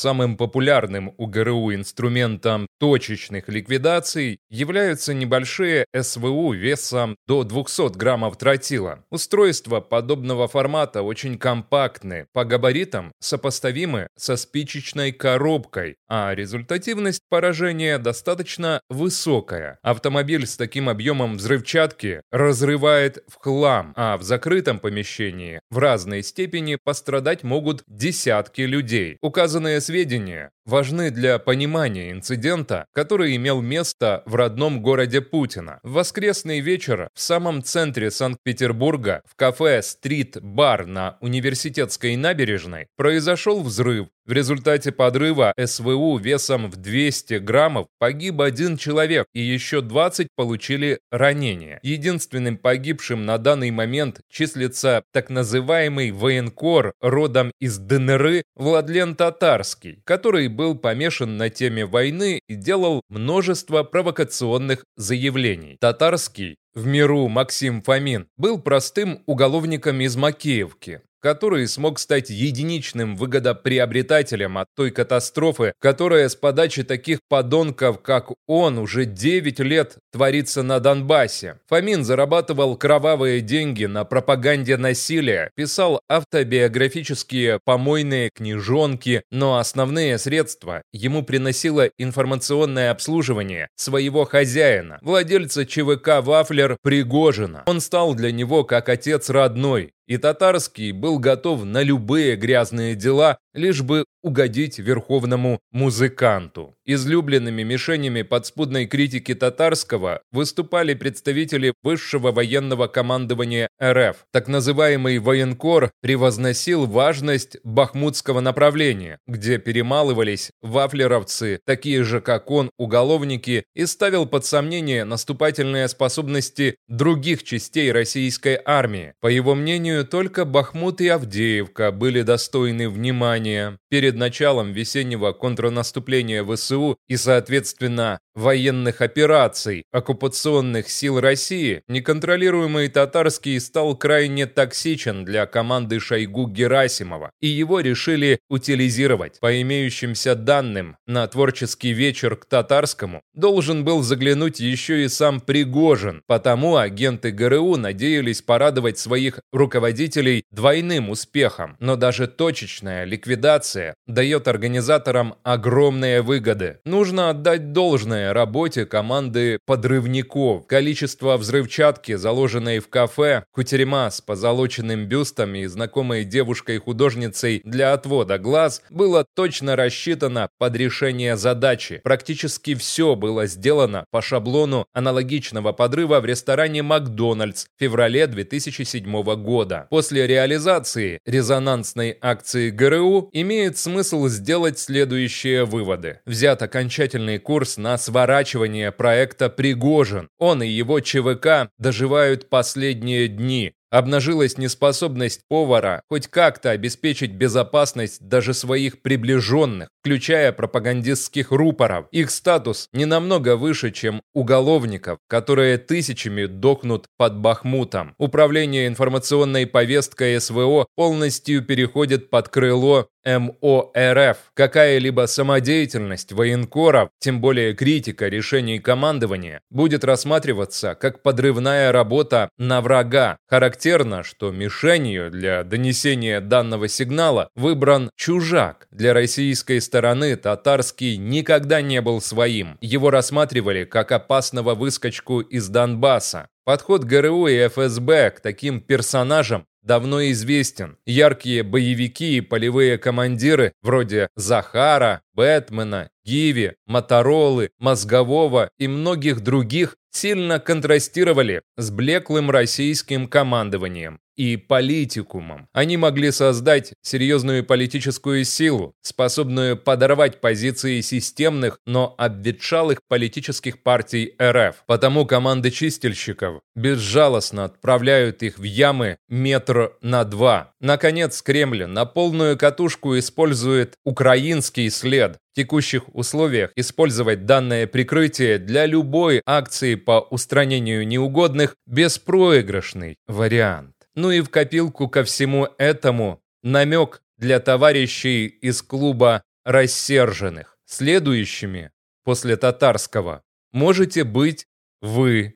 Самым популярным у ГРУ инструментом точечных ликвидаций являются небольшие СВУ весом до 200 граммов тротила. Устройства подобного формата очень компактны, по габаритам сопоставимы со спичечной коробкой, а результативность поражения достаточно высокая. Автомобиль с таким объемом взрывчатки разрывает в хлам, а в закрытом помещении в разной степени пострадать могут десятки людей. Указанные сведения важны для понимания инцидента, который имел место в родном городе Путина. В воскресный вечер в самом центре Санкт-Петербурга в кафе «Стрит-бар» на Университетской набережной произошел взрыв. В результате подрыва СВУ весом в 200 граммов погиб один человек и еще 20 получили ранения. Единственным погибшим на данный момент числится так называемый военкор родом из ДНР Владлен Татарский, который был помешан на теме войны и делал множество провокационных заявлений. Татарский в миру Максим Фомин был простым уголовником из Макеевки который смог стать единичным выгодоприобретателем от той катастрофы, которая с подачи таких подонков, как он, уже 9 лет творится на Донбассе. Фомин зарабатывал кровавые деньги на пропаганде насилия, писал автобиографические помойные книжонки, но основные средства ему приносило информационное обслуживание своего хозяина, владельца ЧВК «Вафлер» Пригожина. Он стал для него как отец родной, и Татарский был готов на любые грязные дела, лишь бы угодить верховному музыканту. Излюбленными мишенями подспудной критики татарского выступали представители высшего военного командования РФ. Так называемый военкор превозносил важность бахмутского направления, где перемалывались вафлеровцы, такие же как он, уголовники, и ставил под сомнение наступательные способности других частей российской армии. По его мнению, только Бахмут и Авдеевка были достойны внимания. Перед началом весеннего контрнаступления ВСУ и, соответственно, военных операций оккупационных сил России, неконтролируемый татарский стал крайне токсичен для команды Шойгу Герасимова, и его решили утилизировать. По имеющимся данным, на творческий вечер к татарскому должен был заглянуть еще и сам Пригожин, потому агенты ГРУ надеялись порадовать своих руководителей двойным успехом, но даже точечная ликвидация дает организаторам огромные выгоды. Нужно отдать должное работе команды подрывников. Количество взрывчатки, заложенной в кафе, кутерьма с позолоченным бюстом и знакомой девушкой-художницей для отвода глаз, было точно рассчитано под решение задачи. Практически все было сделано по шаблону аналогичного подрыва в ресторане «Макдональдс» в феврале 2007 года. После реализации резонансной акции ГРУ имеет смысл сделать следующие выводы. Взят окончательный курс на свободу сворачивания проекта Пригожин. Он и его ЧВК доживают последние дни. Обнажилась неспособность повара хоть как-то обеспечить безопасность даже своих приближенных, включая пропагандистских рупоров. Их статус не намного выше, чем уголовников, которые тысячами дохнут под Бахмутом. Управление информационной повесткой СВО полностью переходит под крыло МОРФ. Какая-либо самодеятельность военкоров, тем более критика решений командования, будет рассматриваться как подрывная работа на врага. Характерно, что мишенью для донесения данного сигнала выбран чужак. Для российской стороны татарский никогда не был своим. Его рассматривали как опасного выскочку из Донбасса. Подход ГРУ и ФСБ к таким персонажам давно известен. Яркие боевики и полевые командиры вроде Захара, Бэтмена, Гиви, Моторолы, Мозгового и многих других сильно контрастировали с блеклым российским командованием и политикумом. Они могли создать серьезную политическую силу, способную подорвать позиции системных, но обветшалых политических партий РФ. Потому команды чистильщиков безжалостно отправляют их в ямы метр на два. Наконец, Кремль на полную катушку использует украинский след, в текущих условиях использовать данное прикрытие для любой акции по устранению неугодных – беспроигрышный вариант. Ну и в копилку ко всему этому намек для товарищей из клуба рассерженных. Следующими, после татарского, можете быть вы,